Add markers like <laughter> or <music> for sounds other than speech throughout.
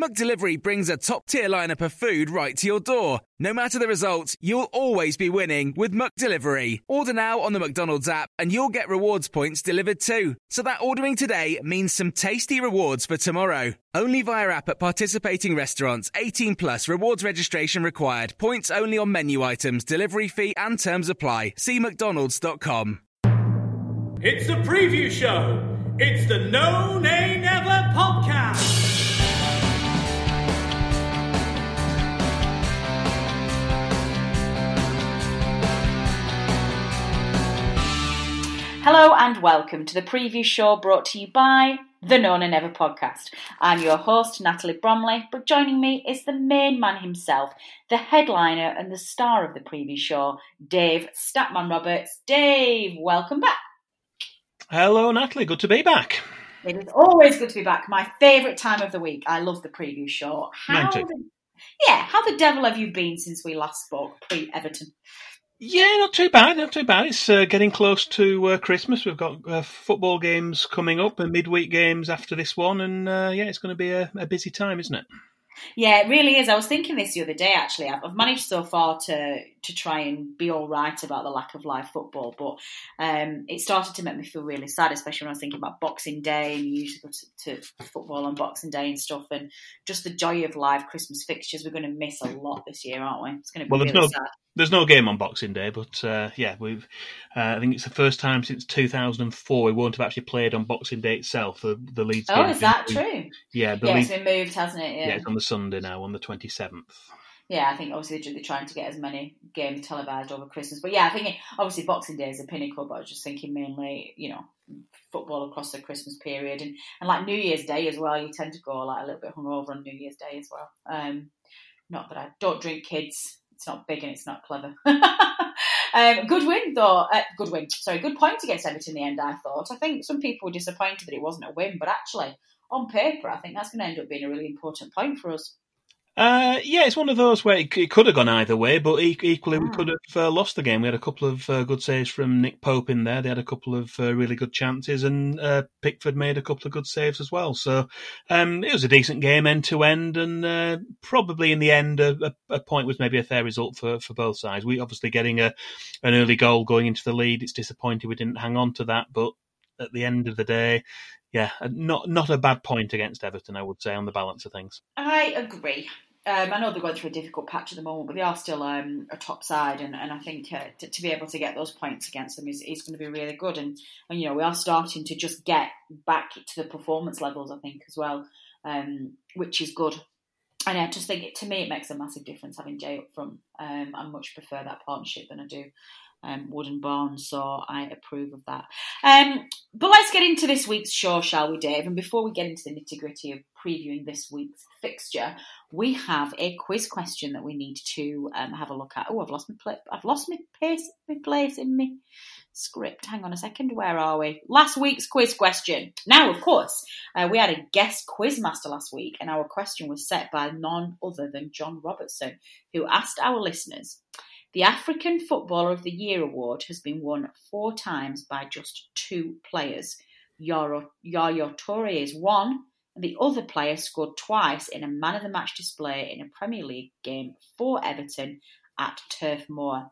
McDelivery brings a top-tier lineup of food right to your door. No matter the result, you'll always be winning with McDelivery. Order now on the McDonald's app and you'll get rewards points delivered too. So that ordering today means some tasty rewards for tomorrow. Only via app at participating restaurants. 18 plus rewards registration required. Points only on menu items, delivery fee and terms apply. See mcdonalds.com. It's the preview show. It's the No Nay Never podcast. Hello and welcome to the preview show brought to you by the No Nay Never podcast. I'm your host, Natalie Bromley, but joining me is the main man himself, the headliner and the star of the preview show, Dave Statman Roberts. Dave, welcome back. Hello, Natalie. Good to be back. It is always good to be back. My favourite time of the week. I love the preview show. How the, yeah, how the devil have you been since we last spoke pre Everton? Yeah, not too bad. Not too bad. It's uh, getting close to uh, Christmas. We've got uh, football games coming up and midweek games after this one, and uh, yeah, it's going to be a, a busy time, isn't it? Yeah, it really is. I was thinking this the other day. Actually, I've managed so far to to try and be all right about the lack of live football, but um, it started to make me feel really sad, especially when I was thinking about Boxing Day and you usually go to, to football on Boxing Day and stuff, and just the joy of live Christmas fixtures. We're going to miss a lot this year, aren't we? It's going to be well, really no, sad. There's no game on Boxing Day, but uh, yeah, we've. Uh, I think it's the first time since 2004 we won't have actually played on Boxing Day itself. The, the Leeds. Oh, is that true? Yeah, the yeah, Leeds, it's been moved, hasn't it? yeah, it's on the Sunday now, on the 27th. Yeah, I think obviously they're trying to get as many games televised over Christmas. But yeah, I think it, obviously Boxing Day is a pinnacle, but I was just thinking mainly, you know, football across the Christmas period and, and like New Year's Day as well. You tend to go like a little bit hungover on New Year's Day as well. Um, not that I don't drink kids. It's not big and it's not clever. <laughs> um, good win though. Uh, good win. Sorry, good point against Everton in the end. I thought. I think some people were disappointed that it wasn't a win, but actually on paper, I think that's going to end up being a really important point for us. Uh, yeah, it's one of those where it, it, could have gone either way, but equally we Ah. could have uh, lost the game. We had a couple of uh, good saves from Nick Pope in there. They had a couple of uh, really good chances, and uh, Pickford made a couple of good saves as well. So um, it was a decent game end to end, and uh, probably in the end, a, a, a point was maybe a fair result for, for both sides. We obviously getting a an early goal going into the lead. It's disappointing we didn't hang on to that, but at the end of the day, yeah, not not a bad point against Everton, I would say, on the balance of things. I agree. Um, I know they're going through a difficult patch at the moment, but they are still um, a top side, and, and I think uh, to, to be able to get those points against them is, is going to be really good. And, and you know we are starting to just get back to the performance levels, I think, as well, um, which is good. And I just think it, to me it makes a massive difference having Jay up front. Um, I much prefer that partnership than I do um, Wood and Barnes, so I approve of that. Um, but let's get into this week's show, shall we, Dave? And before we get into the nitty gritty of previewing this week's fixture, we have a quiz question that we need to um, have a look at. Oh, I've lost my pla- I've lost my place, my place in my script. Hang on a second. Where are we? Last week's quiz question. Now, of course, uh, we had a guest quiz master last week, and our question was set by none other than John Robertson, who asked our listeners. The African Footballer of the Year award has been won four times by just two players. Yaya Toure is one, the other player scored twice in a man of the match display in a Premier League game for Everton at Turf Moor.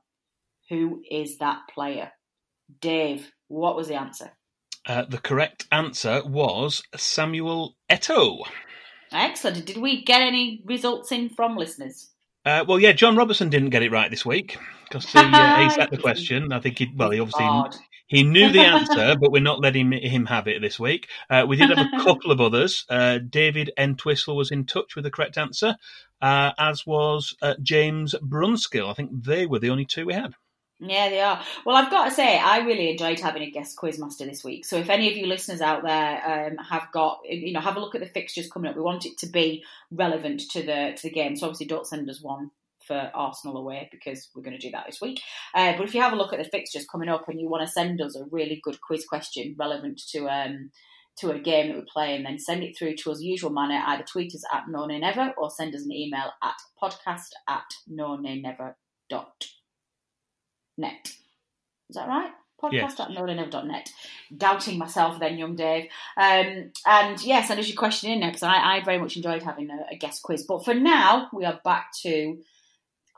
Who is that player? Dave, what was the answer? Uh, the correct answer was Samuel Eto'o. Excellent. Did we get any results in from listeners? Uh, well, yeah, John Robertson didn't get it right this week because he, uh, he <laughs> set the question. I think he, well, he obviously. He knew the <laughs> answer, but we're not letting him have it this week. Uh, we did have a <laughs> couple of others. Uh, David Entwistle was in touch with the correct answer, uh, as was uh, James Brunskill. I think they were the only two we had. Yeah, they are. Well, I've got to say, I really enjoyed having a guest quizmaster this week. So, if any of you listeners out there um, have got, you know, have a look at the fixtures coming up. We want it to be relevant to the to the game. So, obviously, don't send us one for Arsenal away because we're going to do that this week. Uh, but if you have a look at the fixtures coming up and you want to send us a really good quiz question relevant to um, to a game that we're playing, then send it through to us usual manner. Either tweet us at no nay never or send us an email at podcast at no never dot net. Is that right? Podcast Yes. at. Doubting myself then, young Dave. Um, and yes, and as your question in there, because I, I very much enjoyed having a, a guest quiz. But for now, we are back to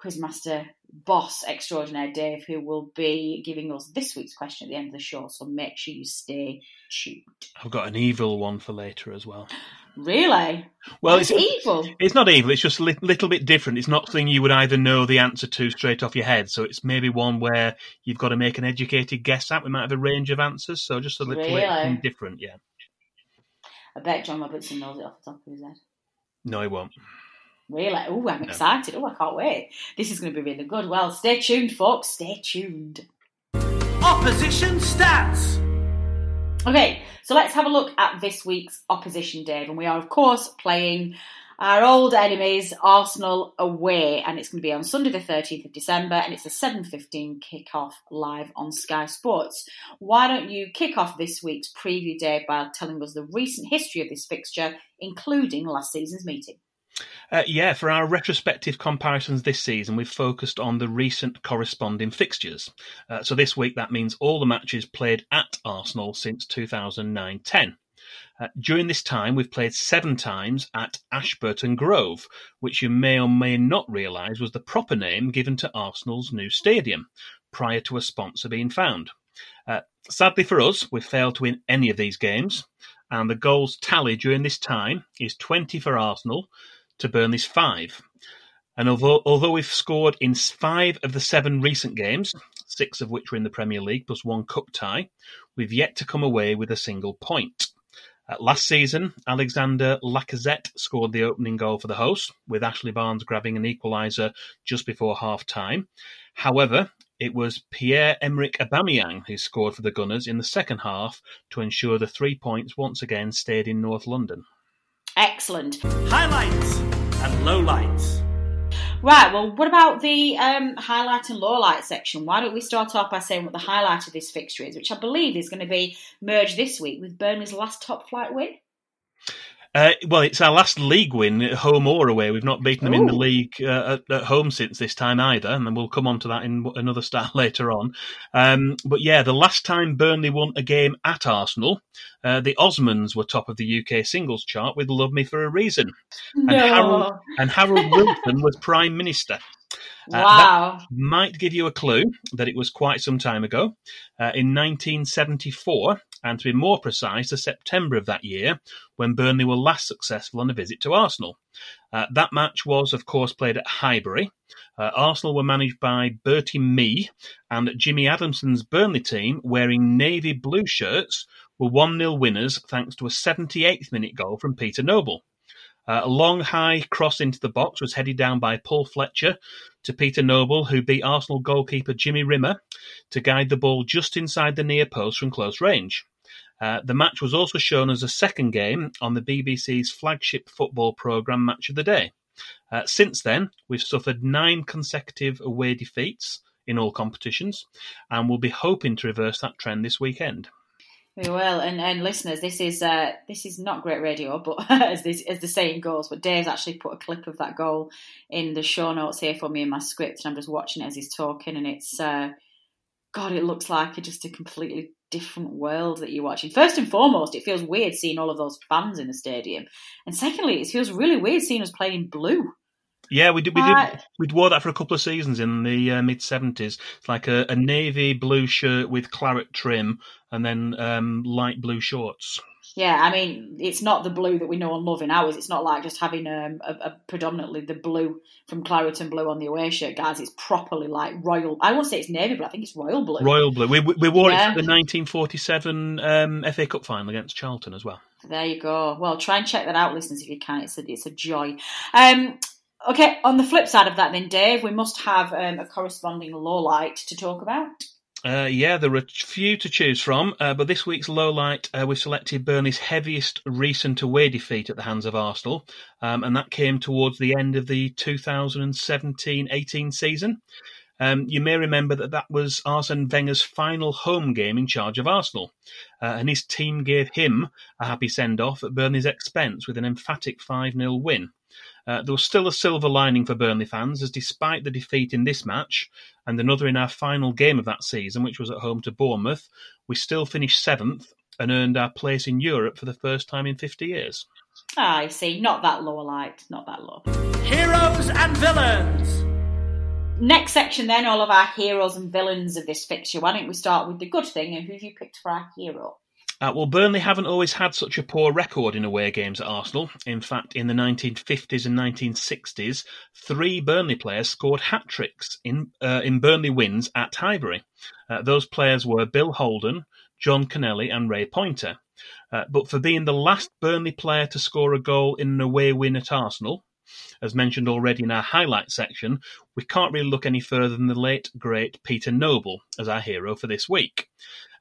Quizmaster boss extraordinaire Dave, who will be giving us this week's question at the end of the show. So make sure you stay tuned. I've got an evil one for later as well. Really? Well, it's, it's evil. It's not evil. It's just a li- little bit different. It's not something you would either know the answer to straight off your head. So it's maybe one where you've got to make an educated guess at. We might have a range of answers. So just a little Really? bit different. Yeah. I bet John Robertson knows it off the top of his head. No, he won't. Really? Oh, I'm excited. Oh, I can't wait. This is going to be really good. Well, stay tuned, folks. Stay tuned. Opposition stats. Okay, so let's have a look at this week's opposition, Dave. And we are, of course, playing our old enemies, Arsenal, away. And it's going to be on Sunday, the 13th of December. And it's a 7.15 kick-off live on Sky Sports. Why don't you kick off this week's preview, Dave, by telling us the recent history of this fixture, including last season's meeting? Uh, yeah, for our retrospective comparisons this season, we've focused on the recent corresponding fixtures. Uh, so this week, that means all the matches played at Arsenal since 2009 10. Uh, during this time, we've played seven times at Ashburton Grove, which you may or may not realise was the proper name given to Arsenal's new stadium, prior to a sponsor being found. Uh, sadly for us, we've failed to win any of these games, and the goals tally during this time is 20 for Arsenal to Burnley's five. And although, although we've scored in five of the seven recent games, six of which were in the Premier League plus one cup tie, we've yet to come away with a single point. Uh, last season, Alexander Lacazette scored the opening goal for the hosts, with Ashley Barnes grabbing an equaliser just before half time. However, it was Pierre Emerick Aubameyang who scored for the Gunners in the second half to ensure the three points once again stayed in North London. Excellent. Highlights and lowlights. Right, well, what about the um, highlight and lowlight section? Why don't we start off by saying what the highlight of this fixture is, which I believe is going to be merged this week with Burnley's last top flight win? Uh, well, it's our last league win, at home or away. We've not beaten them in the league uh, at, at home since this time either, and then we'll come on to that in another <laughs> stat later on. Um, but yeah, the last time Burnley won a game at Arsenal, uh, the Osmonds were top of the UK singles chart with "Love Me for a Reason," and Harold, and Harold <laughs> Wilson was Prime Minister. Uh, wow. might give you a clue that it was quite some time ago, uh, in 1974, and to be more precise, the September of that year, when Burnley were last successful on a visit to Arsenal. Uh, that match was, of course, played at Highbury. Uh, Arsenal were managed by Bertie Mee, and Jimmy Adamson's Burnley team, wearing navy blue shirts, were 1 0 winners thanks to a 78th minute goal from Peter Noble. Uh, a long, high cross into the box was headed down by Paul Fletcher to Peter Noble, who beat Arsenal goalkeeper Jimmy Rimmer to guide the ball just inside the near post from close range. Uh, the match was also shown as a second game on the BBC's flagship football programme Match of the Day. Uh, since then, we've suffered nine consecutive away defeats in all competitions, and we'll be hoping to reverse that trend this weekend. We will, and, and listeners, this is uh, this is not great radio, but <laughs> as this as the saying goes, but Dave's actually put a clip of that goal in the show notes here for me in my script, and I'm just watching it as he's talking, and it's uh, God, it looks like a, just a completely different world that you're watching. First and foremost, it feels weird seeing all of those fans in the stadium, and secondly, it feels really weird seeing us playing blue. Yeah, we did. We Uh, did. We wore that for a couple of seasons in the uh, mid seventies. It's like a, a navy blue shirt with claret trim, and then um, light blue shorts. Yeah, I mean, it's not the blue that we know and love in ours. It's not like just having um, a, a predominantly the blue from claret and Blue on the away shirt, guys. It's properly like royal. I won't say it's navy blue. I think it's royal blue. Royal blue. We, we wore Yeah. it for the 1947 um, FA Cup final against Charlton as well. There you go. Well, try and check that out, listeners, if you can. It's a, it's a joy. Um, okay, on the flip side of that, then, Dave, we must have um, a corresponding low light to talk about. Uh, yeah, there are a few to choose from, uh, but this week's low light, uh, we selected Burnley's heaviest recent away defeat at the hands of Arsenal, um, and that came towards the end of the 2017-18 season. Um, you may remember that that was Arsene Wenger's final home game in charge of Arsenal, uh, and his team gave him a happy send-off at Burnley's expense with an emphatic 5-0 win. Uh, there was still a silver lining for Burnley fans, as despite the defeat in this match and another in our final game of that season, which was at home to Bournemouth, we still finished seventh and earned our place in Europe for the first time in 50 years. Ah, I see. Not that low light. Not that low. Heroes and villains. Next section, then, all of our heroes and villains of this fixture. Why don't we start with the good thing and who have you picked for our hero? Uh, well, Burnley haven't always had such a poor record in away games at Arsenal. In fact, in the 1950s and 1960s, three Burnley players scored hat tricks in uh, in Burnley wins at Highbury. Uh, those players were Bill Holden, John Kennelly, and Ray Pointer. Uh, but for being the last Burnley player to score a goal in an away win at Arsenal, as mentioned already in our highlight section, we can't really look any further than the late, great Peter Noble as our hero for this week.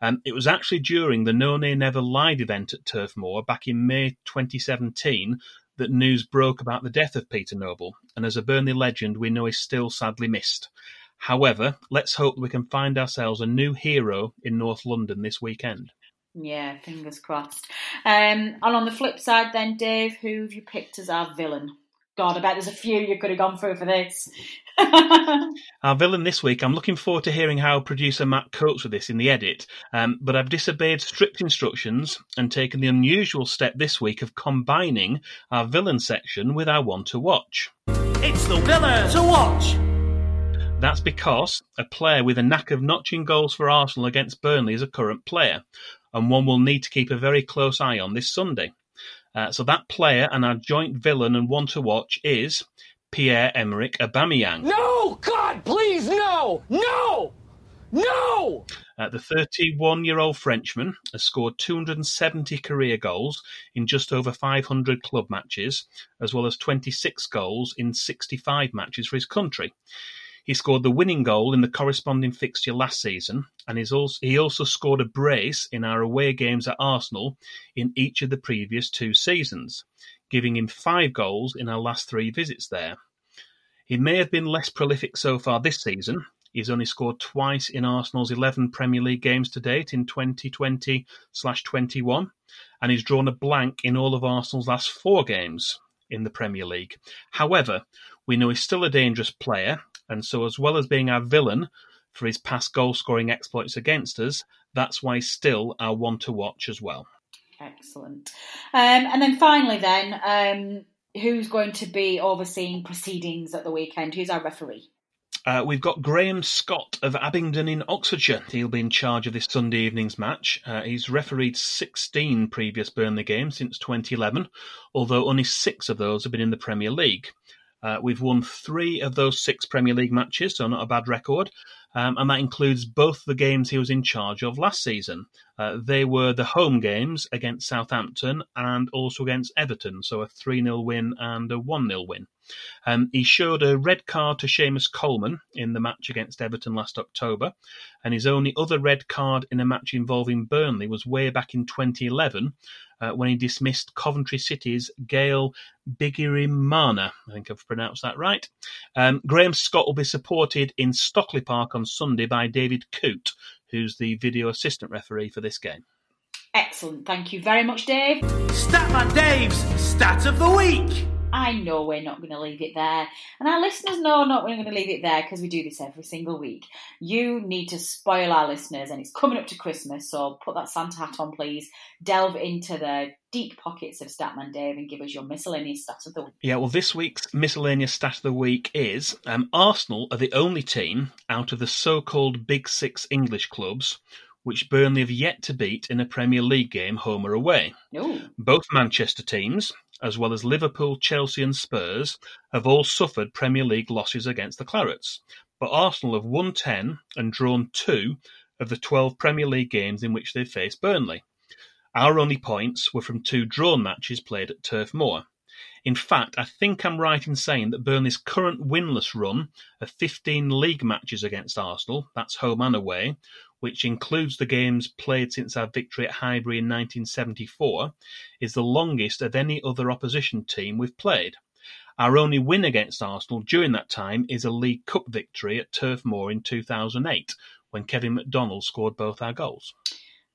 Um, it was actually during the No Nay Never live event at Turf Moor back in May 2017 that news broke about the death of Peter Noble, and as a Burnley legend, we know he's still sadly missed. However, let's hope we can find ourselves a new hero in North London this weekend. Yeah, fingers crossed. Um, and on the flip side, then, Dave, who have you picked as our villain? God, I bet there's a few you could have gone through for this. Our villain this week, I'm looking forward to hearing how producer Matt copes with this in the edit, um, but I've disobeyed strict instructions and taken the unusual step this week of combining our villain section with our one to watch. It's the villain to watch. That's because a player with a knack of notching goals for Arsenal against Burnley is a current player, and one we'll need to keep a very close eye on this Sunday. Uh, so that player and our joint villain and one to watch is Pierre Emerick Aubameyang. No! God, please, no! No! No! Uh, the 31 year old Frenchman has scored 270 career goals in just over 500 club matches, as well as 26 goals in 65 matches for his country. He scored the winning goal in the corresponding fixture last season, and also, he also scored a brace in our away games at Arsenal in each of the previous two seasons, giving him five goals in our last three visits there. He may have been less prolific so far this season. He's only scored twice in Arsenal's 11 Premier League games to date in 2020 21, and he's drawn a blank in all of Arsenal's last four games in the Premier League. However, we know he's still a dangerous player, and so as well as being our villain for his past goal scoring exploits against us, that's why he's still our one to watch as well. Excellent. Um, and then finally, then, um, who's going to be overseeing proceedings at the weekend? Who's our referee? Uh, we've got Graham Scott of Abingdon in Oxfordshire. He'll be in charge of this Sunday evening's match. Uh, he's refereed 16 previous Burnley games since 2011, although only six of those have been in the Premier League. Uh, we've won three of those six Premier League matches, so not a bad record. Um, and that includes both the games he was in charge of last season. Uh, they were the home games against Southampton and also against Everton, so a 3 0 win and a 1 0 win. Um, he showed a red card to Seamus Coleman in the match against Everton last October, and his only other red card in a match involving Burnley was way back in 2011 uh, when he dismissed Coventry City's Gaël Bigirimana. I think I've pronounced that right. Um, Graham Scott will be supported in Stockley Park on Sunday by David Coote, who's the video assistant referee for this game. Excellent. Thank you very much, Dave. Statman Dave's Stat of the Week. I know we're not going to leave it there, and our listeners know not we're going to leave it there because we do this every single week. You need to spoil our listeners, and it's coming up to Christmas, so put that Santa hat on, please. Delve into the deep pockets of Statman Dave and give us your miscellaneous stats of the week. Yeah, well, this week's miscellaneous stat of the week is um, Arsenal are the only team out of the so called Big Six English clubs which Burnley have yet to beat in a Premier League game, home or away. Ooh. Both Manchester teams, as well as Liverpool, Chelsea, and Spurs, have all suffered Premier League losses against the Clarets. But Arsenal have won 10 and drawn 2 of the 12 Premier League games in which they've faced Burnley. Our only points were from two drawn matches played at Turf Moor. In fact, I think I'm right in saying that Burnley's current winless run of 15 league matches against Arsenal, that's home and away, which includes the games played since our victory at Highbury in 1974, is the longest of any other opposition team we've played. Our only win against Arsenal during that time is a League Cup victory at Turf Moor in 2008, when Kevin McDonald scored both our goals.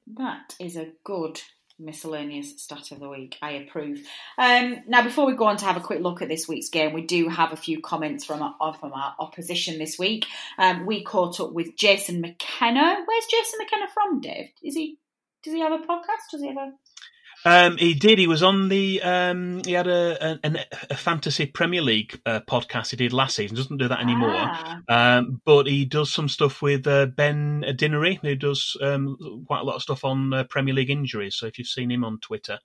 That is a good miscellaneous stat of the week. I approve. Um, now, before we go on to have a quick look at this week's game, we do have a few comments from our, from our opposition this week. Um, we caught up with Jason McKenna. Where's Jason McKenna from, Dave? Is he? Does he have a podcast? Does he have a? Um, he did. He was on the. Um, he had a, a, a fantasy Premier League uh, podcast he did last season. Doesn't do that anymore. Ah. Um, but he does some stuff with uh, Ben Dinnery, who does um, quite a lot of stuff on uh, Premier League injuries. So if you've seen him on Twitter,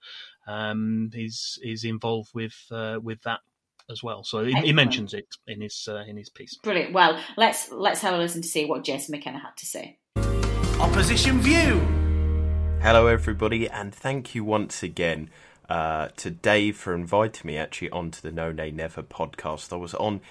um, he's he's involved with uh, with that as well. So he, he mentions it in his uh, in his piece. Brilliant. Well, let's let's have a listen to see what Jason McKenna had to say. Opposition View. Hello, everybody, and thank you once again uh, to Dave for inviting me actually onto the No Nay Never podcast. I was on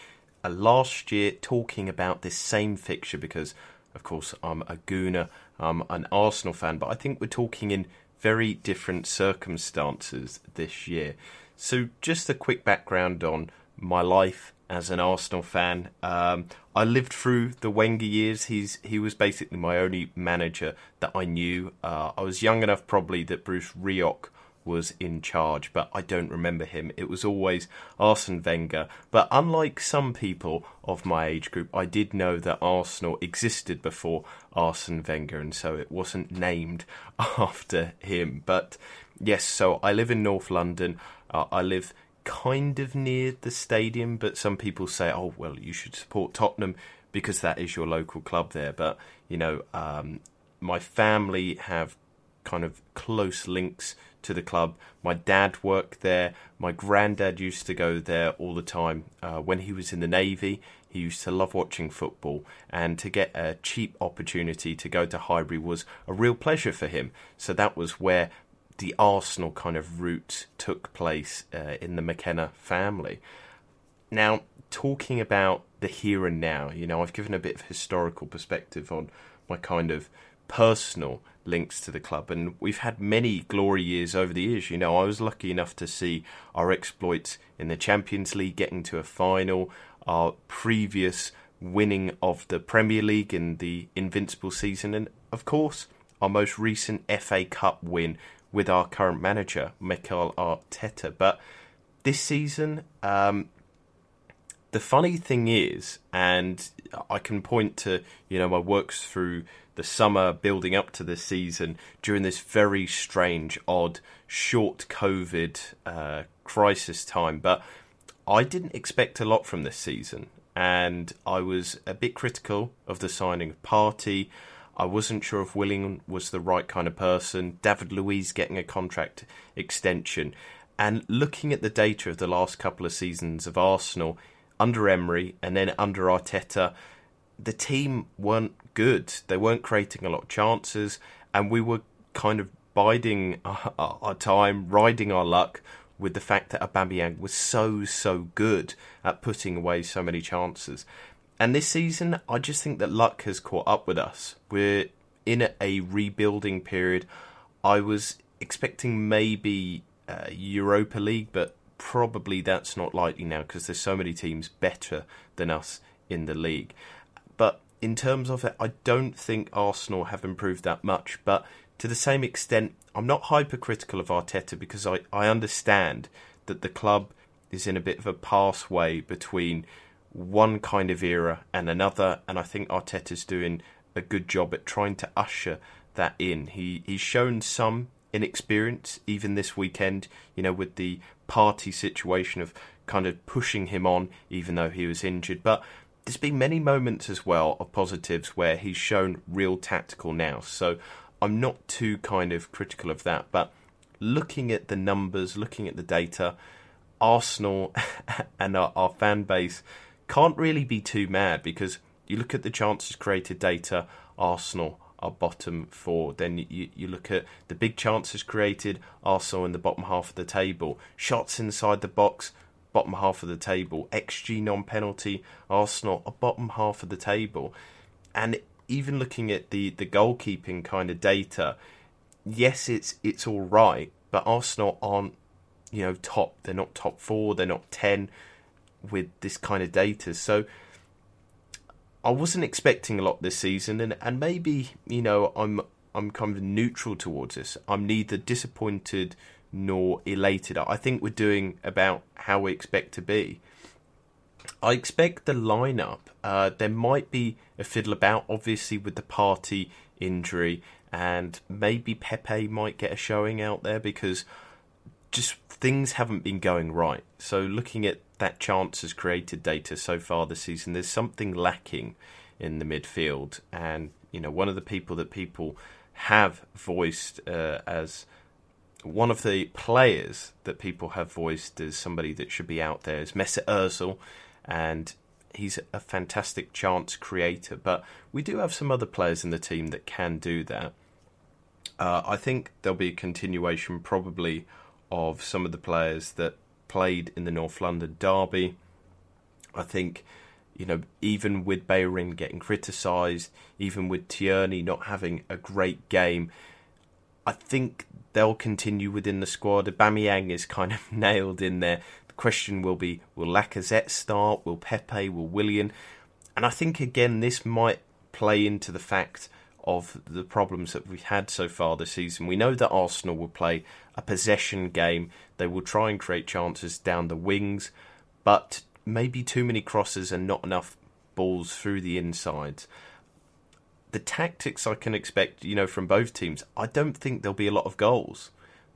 uh, last year talking about this same fixture because, of course, I'm a Gooner, I'm an Arsenal fan, but I think we're talking in very different circumstances this year. So, just a quick background on my life as an Arsenal fan. Um, I lived through the Wenger years. He's he was basically my only manager that I knew. Uh, I was young enough probably that Bruce Rioch was in charge, but I don't remember him. It was always Arsene Wenger. But unlike some people of my age group, I did know that Arsenal existed before Arsene Wenger, and so it wasn't named <laughs> after him. But yes, so I live in North London. Uh, I live kind of near the stadium, but some people say, oh, well, you should support Tottenham because that is your local club there. But, you know, um, my family have kind of close links to the club. My dad worked there. My granddad used to go there all the time. Uh, when he was in the Navy, he used to love watching football, and to get a cheap opportunity to go to Highbury was a real pleasure for him. So that was where the Arsenal kind of route took place uh, in the McKenna family. Now, talking about the here and now, you know, I've given a bit of historical perspective on my kind of personal links to the club, and we've had many glory years over the years. You know, I was lucky enough to see our exploits in the Champions League, getting to a final, our previous winning of the Premier League in the Invincible season, and of course, our most recent FA Cup win with our current manager, Mikel Arteta. But this season, um, the funny thing is, and I can point to, you know, my works through the summer building up to this season during this very strange, odd, short COVID uh, crisis time. But I didn't expect a lot from this season, and I was a bit critical of the signing of Partey. I wasn't sure if Willian was the right kind of person. David Luiz getting a contract extension. And looking at the data of the last couple of seasons of Arsenal under Emery and then under Arteta, the team weren't good. They weren't creating a lot of chances, and we were kind of biding our, our time, riding our luck with the fact that Aubameyang was so so good at putting away so many chances. And this season, I just think that luck has caught up with us. We're in a rebuilding period. I was expecting maybe uh, Europa League, but probably that's not likely now because there's so many teams better than us in the league. But in terms of it, I don't think Arsenal have improved that much. But to the same extent, I'm not hypercritical of Arteta because I, I understand that the club is in a bit of a pathway between one kind of era and another, and I think Arteta's doing a good job at trying to usher that in. He he's shown some inexperience even this weekend, you know, with the Partey situation of kind of pushing him on even though he was injured. But there's been many moments as well of positives where he's shown real tactical now. So I'm not too kind of critical of that. But looking at the numbers, looking at the data, Arsenal <laughs> and our, our fan base can't really be too mad because you look at the chances created data, Arsenal are bottom four. Then you, you look at the big chances created, Arsenal in the bottom half of the table. Shots inside the box, bottom half of the table. XG non penalty, Arsenal are bottom half of the table. And even looking at the, the goalkeeping kind of data, yes, it's it's all right, but Arsenal aren't you know top. They're not top four. They're not ten with this kind of data. So I wasn't expecting a lot this season, and and maybe you know I'm I'm kind of neutral towards this. I'm neither disappointed nor elated. I think we're doing about how we expect to be. I expect the lineup. Uh, there might be a fiddle about, obviously, with the Partey injury, and maybe Pepe might get a showing out there because just things haven't been going right. So looking at that chance has created data so far this season, there's something lacking in the midfield. And, you know, one of the people that people have voiced uh, as one of the players that people have voiced as somebody that should be out there is Mesut Ozil. And he's a fantastic chance creator. But we do have some other players in the team that can do that. Uh, I think there'll be a continuation probably of some of the players that played in the North London derby. I think, you know, even with Bellerin getting criticised, even with Tierney not having a great game, I think they'll continue within the squad. Aubameyang is kind of <laughs> nailed in there. The question will be: Will Lacazette start? Will Pepe? Will Willian? And I think again this might play into the fact of the problems that we've had so far this season. We know that Arsenal will play a possession game. They will try and create chances down the wings, but maybe too many crosses and not enough balls through the insides. The tactics I can expect, you know, from both teams, I don't think there'll be a lot of goals.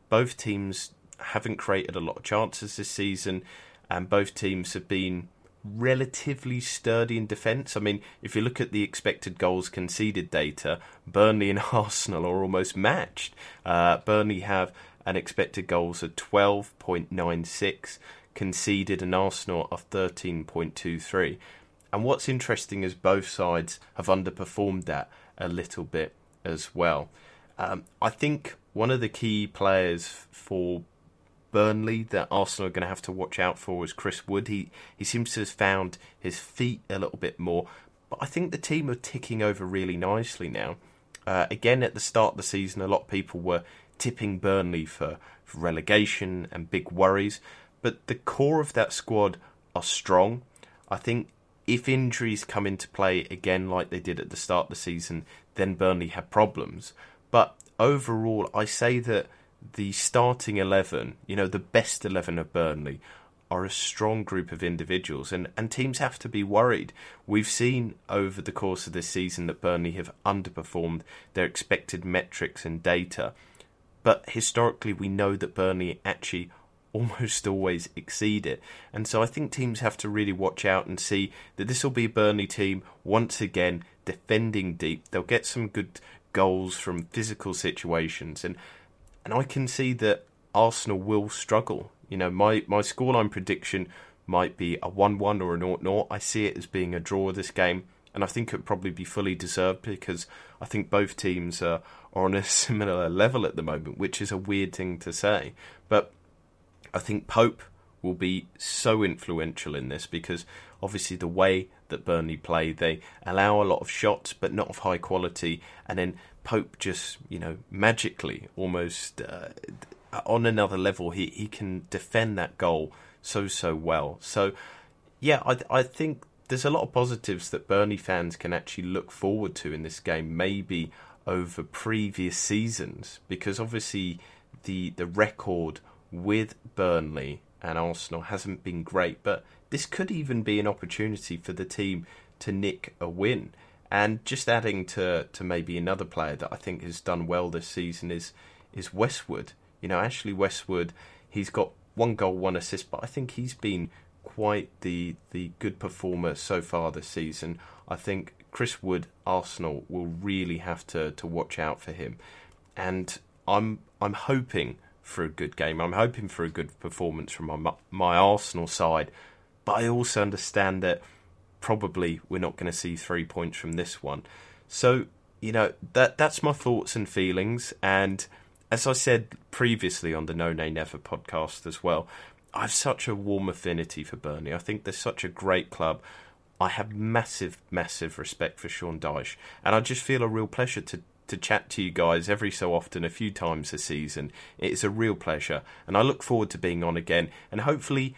Both teams haven't created a lot of chances this season, and both teams have been relatively sturdy in defence. I mean, if you look at the expected goals conceded data, Burnley and <laughs> Arsenal are almost matched. Uh, Burnley have an expected goals are 12.96, conceded an Arsenal of 13.23. And what's interesting is both sides have underperformed that a little bit as well. Um, I think one of the key players for Burnley that Arsenal are going to have to watch out for is Chris Wood. He he seems to have found his feet a little bit more, but I think the team are ticking over really nicely now. Uh, again, at the start of the season, a lot of people were tipping Burnley for, for relegation and big worries, but the core of that squad are strong. I think if injuries come into play again like they did at the start of the season, then Burnley have problems. But overall, I say that the starting 11, you know, the best 11 of Burnley, are a strong group of individuals, and, and teams have to be worried. We've seen over the course of this season that Burnley have underperformed their expected metrics and data, but historically, we know that Burnley actually <laughs> almost always exceed it. And so I think teams have to really watch out and see that this will be a Burnley team once again defending deep. They'll get some good goals from physical situations and and I can see that Arsenal will struggle. You know, my, my scoreline prediction might be a 1 1 or a 0 0. I see it as being a draw this game, and I think it would probably be fully deserved because I think both teams are, are on a <laughs> similar level at the moment, which is a weird thing to say. But I think Pope will be so influential in this because obviously the way that Burnley play, they allow a lot of shots but not of high quality, and then Pope just, you know, magically, almost uh, on another level, he, he can defend that goal so, so well. So, yeah, I, I think there's a lot of positives that Burnley fans can actually look forward to in this game, maybe over previous seasons, because obviously the the record with Burnley and Arsenal hasn't been great, but this could even be an opportunity for the team to nick a win. And just adding to, to maybe another player that I think has done well this season is is Westwood. You know, Ashley Westwood, he's got one goal, one assist, but I think he's been quite the the good performer so far this season. I think Chris Wood, Arsenal will really have to, to watch out for him. And I'm I'm hoping for a good game. I'm hoping for a good performance from my my Arsenal side, but I also understand that probably we're not going to see three points from this one. So you know that that's my thoughts and feelings. And as I said previously on the No Nay Never podcast as well, I have such a warm affinity for Burnley. I think they're such a great club. I have massive, massive respect for Sean Dyche, and I just feel a real pleasure to to chat to you guys every so often, a few times a season. It is a real pleasure, and I look forward to being on again. And hopefully,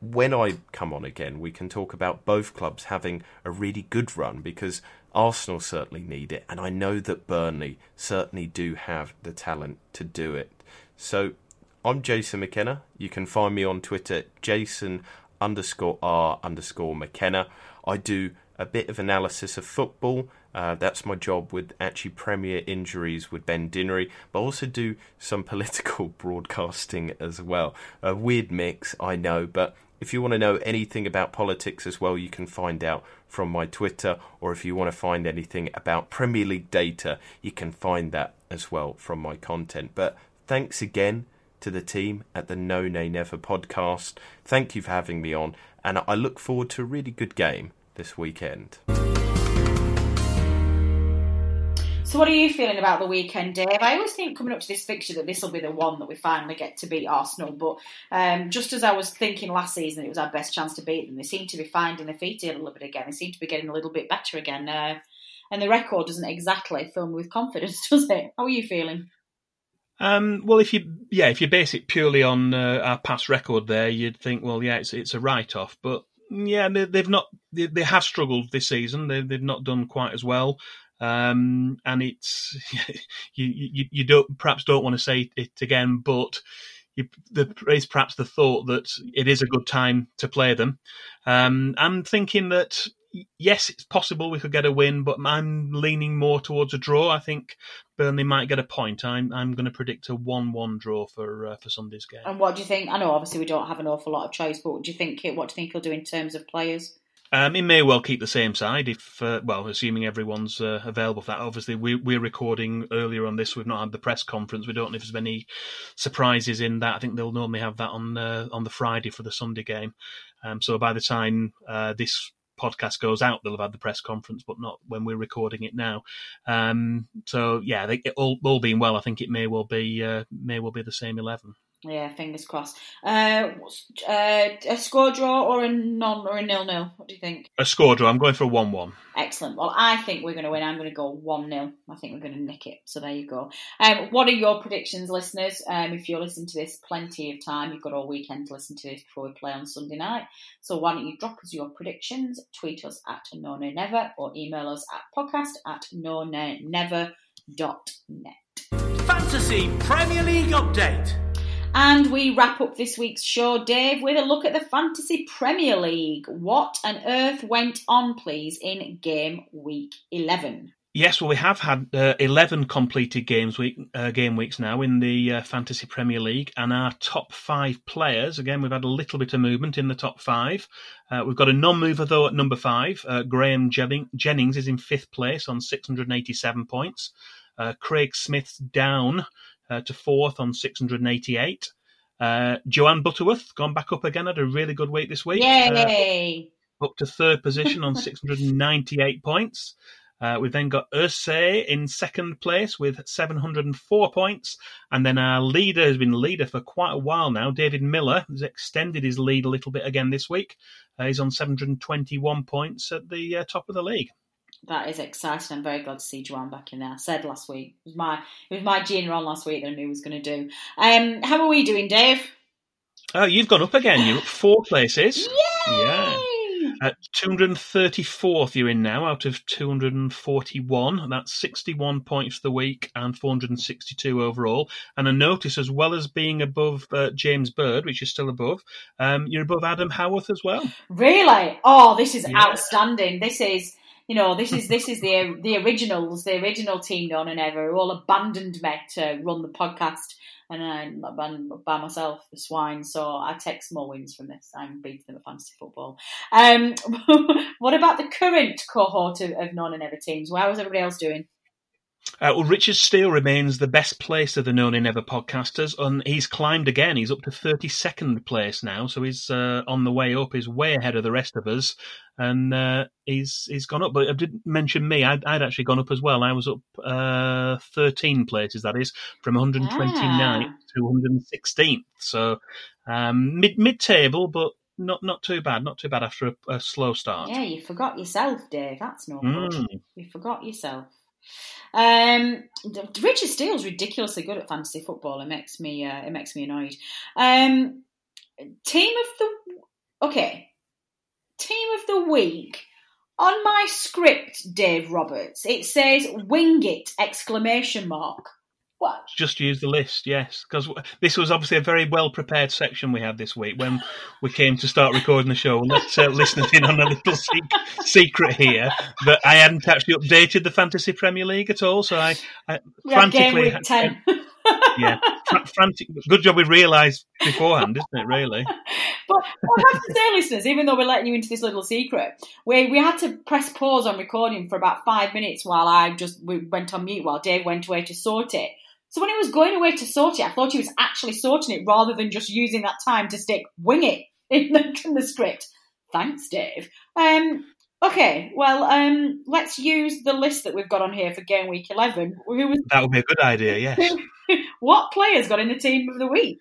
when I come on again, we can talk about both clubs having a really good run because Arsenal certainly need it, and I know that Burnley certainly do have the talent to do it. So, I'm Jason McKenna. You can find me on Twitter, Jason underscore R underscore McKenna. I do a bit of analysis of football. Uh, that's my job with actually Premier Injuries with Ben Dinnery, but I also do some <laughs> political broadcasting as well. A weird mix, I know, but if you want to know anything about politics as well, you can find out from my Twitter, or if you want to find anything about Premier League data, you can find that as well from my content. But thanks again to the team at the No Nay Never podcast. Thank you for having me on, and I look forward to a really good game this weekend. So, what are you feeling about the weekend, Dave? I always think coming up to this fixture that this will be the one that we finally get to beat Arsenal. But um, just as I was thinking last season, it was our best chance to beat them. They seem to be finding their feet a little bit again. They seem to be getting a little bit better again. Uh, and the record doesn't exactly fill me with confidence, <laughs> does it? How are you feeling? Um, well, if you yeah, if you base it purely on uh, our past record, there you'd think, well, yeah, it's it's a write off. But yeah, they, have not they, they, have struggled this season. They, they've not done quite as well. Um, and it's <laughs> you, you you don't perhaps don't want to say it again, but you, there is perhaps the thought that it is a good time to play them. Um, I'm thinking that yes, it's possible we could get a win, but I'm leaning more towards a draw. I think Burnley might get a point. I'm I'm going to predict a one-one draw for uh, for Sunday's game. And what do you think? I know obviously we don't have an awful lot of choice, but what do you think? What do you think he'll do in terms of players? Um, he may well keep the same side if, uh, well, assuming everyone's uh, available for that. Obviously, we, we're recording earlier on this. We've not had the press conference. We don't know if there's any surprises in that. I think they'll normally have that on uh, on the Friday for the Sunday game. Um, so by the time uh, this podcast goes out, they'll have had the press conference, but not when we're recording it now. Um, so yeah, they, all, all being well, I think it may well be uh, may well be the same eleven. Yeah, fingers crossed. Uh, uh, a score draw or a non or a nil nil? What do you think? A score draw. I'm going for a one one. Excellent. Well, I think we're going to win. I'm going to go one 0 I think we're going to nick it. So there you go. Um, what are your predictions, listeners? Um, if you're listening to this, plenty of time. You've got all weekend to listen to this before we play on Sunday night. So why don't you drop us your predictions? Tweet us at no no never or email us at podcast at no never dot net. Fantasy Premier League update. And we wrap up this week's show, Dave, with a look at the Fantasy Premier League. What on earth went on, please, in game week 11? Yes, well, we have had uh, 11 completed games week, uh, game weeks now in the uh, Fantasy Premier League, and our top five players. Again, we've had a little bit of movement in the top five. Uh, we've got a non-mover though at number five. Uh, Graham Jennings is in fifth place on 687 points. Uh, Craig Smith's down uh, to fourth on 688. Uh, Joanne Butterworth gone back up again, had a really good week this week. Yay! Uh, up to third position on 698 points. Uh, we've then got Ursay in second place with 704 points. And then our leader has been leader for quite a while now. David Miller has extended his lead a little bit again this week. Uh, he's on 721 points at the uh, top of the league that is exciting. I'm very glad to see Joanne back in there. I said last week it was my it was my Gina on last week that I knew was going to do. Um, how are we doing, Dave? Oh, you've gone up again. You're up four places. Yay! Yeah. At 234th, you're in now out of 241. That's 61 points for the week and 462 overall. And a notice, as well as being above uh, James Bird, which is still above, um, you're above Adam Howarth as well. Really? Oh, this is yeah. outstanding. This is you know, this is this is the the originals, the original team known and ever, who all abandoned me to run the podcast. and I'm by myself, the swine. So I take small wins from this. I'm beating them at fantasy football. Um, <laughs> what about the current cohort of, of non and ever teams? How is everybody else doing? Uh, well, Richard Steele remains the best place of the No Nay Never podcasters, and he's climbed again. He's up to 32nd place now, so he's uh, on the way up. He's way ahead of the rest of us, and uh, he's he's gone up. But I didn't mention me. I'd, I'd actually gone up as well. I was up uh, 13 places, that is, from 129th ah. to 116th. So um, mid mid table, but not not too bad. Not too bad after a, a slow start. Yeah, you forgot yourself, Dave. That's no good. Mm. You forgot yourself. Um, Richard Steele's ridiculously good at fantasy football. It makes me uh, it makes me annoyed. Um, team of the okay, team of the week. On my script, Dave Roberts, it says "wing it!" exclamation mark. What? Just use the list, yes, because this was obviously a very well prepared section we had this week when we came to start recording the show. Let uh, listeners in on a little secret here that I hadn't actually updated the Fantasy Premier League at all, so I, I frantically. Had, ten. <laughs> yeah, frantic. Good job we realised beforehand, isn't it? Really. But I have to say, listeners, even though we're letting you into this little secret, we we had to press pause on recording for about five minutes while I just we went on mute while Dave went away to sort it. So when he was going away to sort it, I thought he was actually sorting it rather than just using that time to stick wing it <laughs> in the, in the script. Thanks, Dave. Um, okay, well, um, let's use the list that we've got on here for game week 11. Was, that would be a good idea, <laughs> yes. what players got in the team of the week?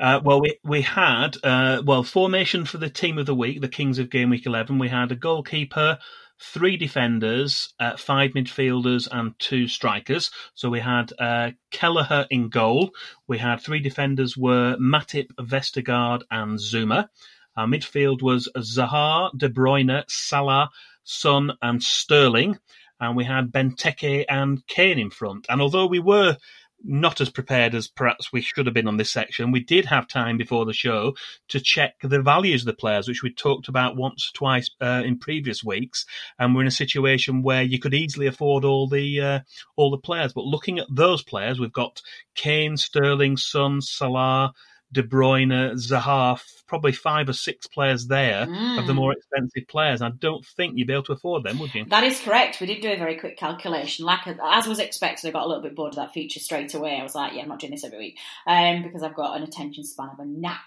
Uh, well, we we had uh, well formation for the team of the week, the Kings of Game Week Eleven. We had a goalkeeper, three defenders, uh, five midfielders, and two strikers. So we had uh, Kelleher in goal. We had three defenders were Matip, Vestergaard, and Zouma. Our midfield was Zaha, De Bruyne, Salah, Son, and Sterling. And we had Benteke and Kane in front. And although we were not as prepared as perhaps we should have been on this section. We did have time before the show to check the values of the players, which we talked about once or twice uh, in previous weeks, and we're in a situation where you could easily afford all the uh, all the players. But looking at those players, we've got Kane, Sterling, Son, Salah. De Bruyne, Zaha, probably five or six players there mm. of the mm. more expensive players. I don't think you'd be able to afford them, would you? That is correct. We did do a very quick calculation. Like as was expected, I got a little bit bored of that feature straight away. I was like, yeah, I'm not doing this every week um, because I've got an attention span of a gnat.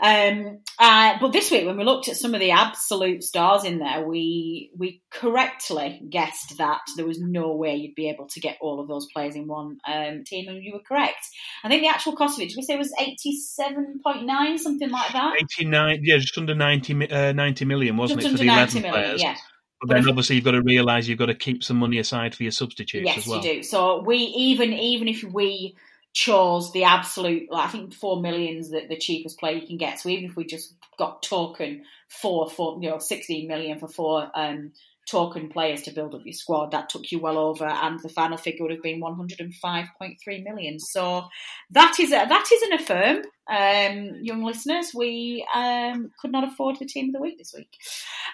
Um, uh, but this week, when we looked at some of the absolute stars in there, we we correctly guessed that there was no way you'd be able to get all of those players in one um, team, and you were correct. I think the actual cost of it, did we say, was eighty seven point nine, something like that? 89, yeah, just under 90, uh, 90 million, wasn't just it, for the 11 million, players? Yeah. But then obviously you've got to realise you've got to keep some money aside for your substitutes yes, as well. you do. So we even even if we chose the absolute, like, I think four millions the, the cheapest player you can get. So even if we just got token for for you know sixteen million for four um, token players to build up your squad, that took you well over, and the final figure would have been one hundred and five point three million. So that is a, that is an affirm um, young listeners, we um, could not afford the team of the week this week.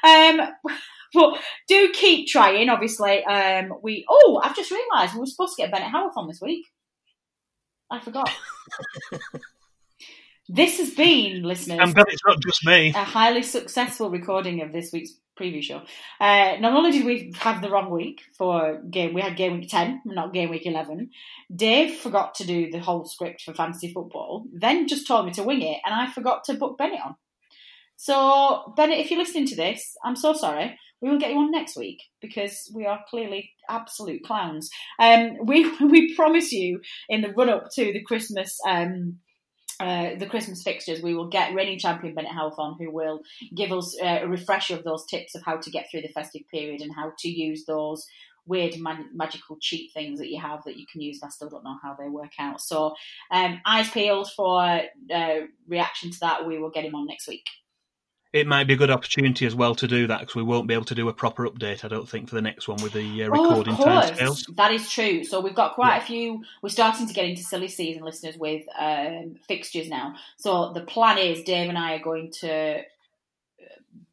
Um, but do keep trying. Obviously, um, we. Oh, I've just realised we were supposed to get Bennett Howarth on this week. I forgot. <laughs> this has been, listeners. I'm glad it's not just me. A highly successful recording of this week's preview show. Uh, not only did we have the wrong week for game, we had game week 10, not game week 11. Dave forgot to do the whole script for fantasy football, then just told me to wing it, and I forgot to book Bennett on. So, Bennett, if you're listening to this, I'm so sorry. We will get you on next week because we are clearly absolute clowns. Um, we <laughs> we promise you in the run up to the Christmas um, uh, the Christmas fixtures, we will get reigning champion Bennett Howarth on, who will give us uh, a refresher of those tips of how to get through the festive period and how to use those weird mag- magical cheat things that you have that you can use. I still don't know how they work out. So, um, eyes peeled for uh, reaction to that. We will get him on next week it might be a good opportunity as well to do that because we won't be able to do a proper update, I don't think, for the next one with the uh, recording oh, timescales. That is true. So we've got quite yeah. a few. We're starting to get into silly season listeners with um, fixtures now. So the plan is Dave and I are going to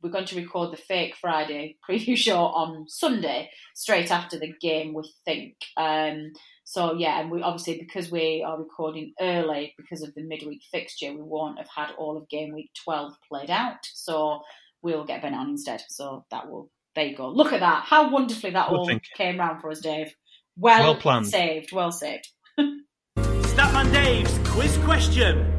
we're going to record the fake Friday <laughs> preview show on Sunday, straight after the game. We think. Um, so yeah, and we obviously because we are recording early because of the midweek fixture, we won't have had all of game week twelve played out. So we'll get Ben on instead. So that will there you go. Look at that. How wonderfully that Good all thinking. came round for us, Dave. Well, Well planned. saved. Well saved. <laughs> Statman Dave's quiz question.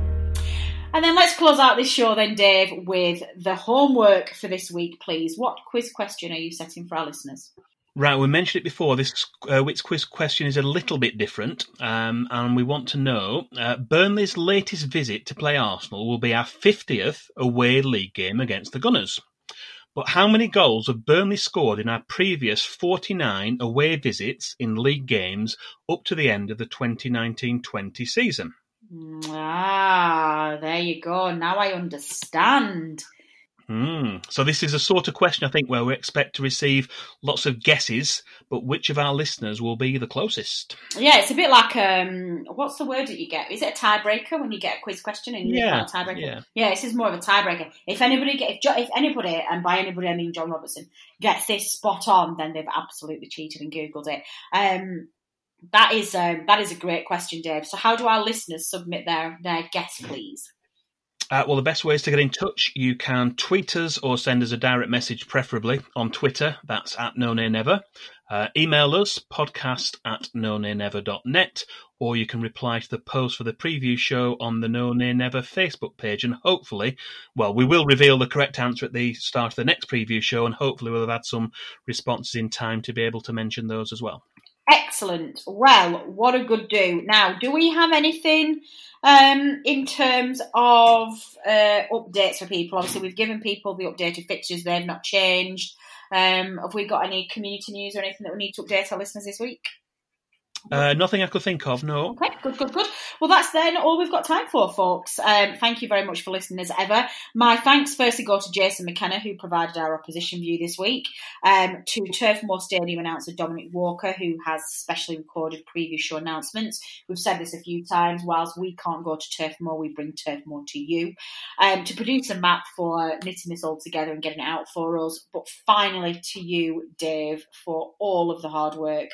And then let's close out this show then, Dave, with the homework for this week, please. What quiz question are you setting for our listeners? Right, we mentioned it before. This uh, Wits quiz question is a little bit different, um, and we want to know uh, Burnley's latest visit to play Arsenal will be our 50th away league game against the Gunners. But how many goals have Burnley scored in our previous 49 away visits in league games up to the end of the 2019 20 season? Ah, there you go. Now I understand. Hmm. So this is a sort of question I think where we expect to receive lots of guesses, but which of our listeners will be the closest? Yeah, it's a bit like um, what's the word that you get? Is it a tiebreaker when you get a quiz question and you Yeah, get a tiebreaker? yeah. yeah, this is more of a tiebreaker. If anybody get if, if anybody and by anybody I mean John Robertson gets this spot on, then they've absolutely cheated and googled it. Um, that is um, that is a great question, Dave. So how do our listeners submit their their guess, please? Uh, well, the best way is to get in touch. You can tweet us or send us a direct message, preferably on Twitter. That's at no never. Uh, email us, podcast at no nay never.net, or you can reply to the post for the preview show on the No Nay Never Facebook page. And hopefully, well, we will reveal the correct answer at the start of the next preview show, and hopefully, we'll have had some responses in time to be able to mention those as well. Excellent. Well, what a good do. Now, do we have anything um, in terms of uh, updates for people? Obviously, we've given people the updated fixtures, they've not changed. Um, have we got any community news or anything that we need to update our listeners this week? Uh, nothing I could think of, no. Okay, good, good, good. Well, that's then all we've got time for, folks. Um, thank you very much for listening as ever. My thanks firstly go to Jason McKenna, who provided our opposition view this week, um, to Turf Moor Stadium announcer Dominic Walker, who has specially recorded previous show announcements. We've said this a few times. Whilst we can't go to Turf Moor, we bring Turf Moor to you. Um, to a map for knitting this all together and getting it out for us. But finally, to you, Dave, for all of the hard work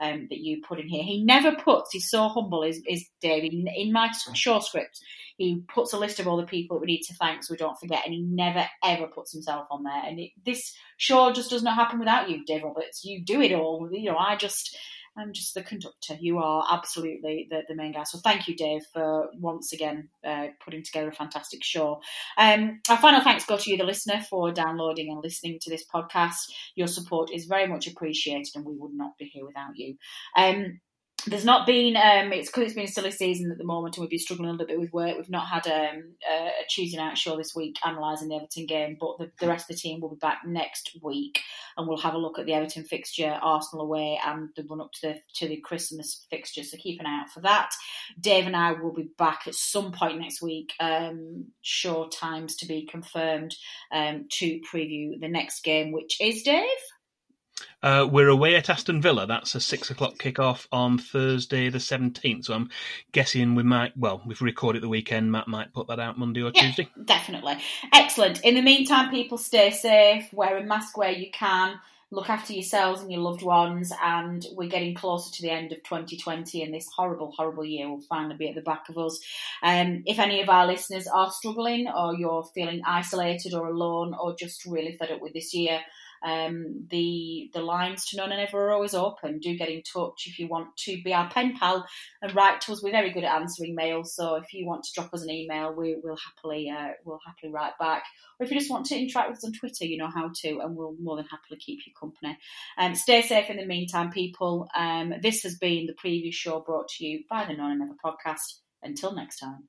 um, that you put in here. He never puts, he's so humble, is, is Dave. In, in my show script, he puts a list of all the people that we need to thank so we don't forget, and he never ever puts himself on there. And it, this show just does not happen without you, Dave Roberts. You do it all. You know, I just. I'm just the conductor. You are absolutely the, the main guy. So thank you, Dave, for once again uh, putting together a fantastic show. Um, our final thanks go to you, the listener, for downloading and listening to this podcast. Your support is very much appreciated, and we would not be here without you. Um, there's not been um, it's because it's been a silly season at the moment and we've been struggling a little bit with work we've not had um, a tuesday night show this week analysing the everton game but the, the rest of the team will be back next week and we'll have a look at the everton fixture arsenal away and the run up to the to the christmas fixture so keep an eye out for that. Dave and i will be back at some point next week um, show times to be confirmed um, to preview the next game which is dave Uh, we're away at Aston Villa. That's a six o'clock kickoff on Thursday, the seventeenth. So I'm guessing we might. Well, we've recorded the weekend. Matt might put that out Monday or Yeah, Tuesday. Definitely. Excellent. In the meantime, people stay safe, wear a mask where you can, look after yourselves and your loved ones, and we're getting closer to the end of 2020, and this horrible, horrible year will finally be at the back of us. Um, if any of our listeners are struggling, or you're feeling isolated or alone, or just really fed up with this year, um, the the lines to No Nay Never are always open. Do get in touch if you want to be our pen pal and write to us. We're very good at answering mail, so if you want to drop us an email, we, we'll happily uh, we'll happily write back. Or if you just want to interact with us on Twitter, you know how to, and we'll more than happily keep you company. Um, stay safe in the meantime, people. Um, this has been the preview show brought to you by the No Nay Never podcast. Until next time.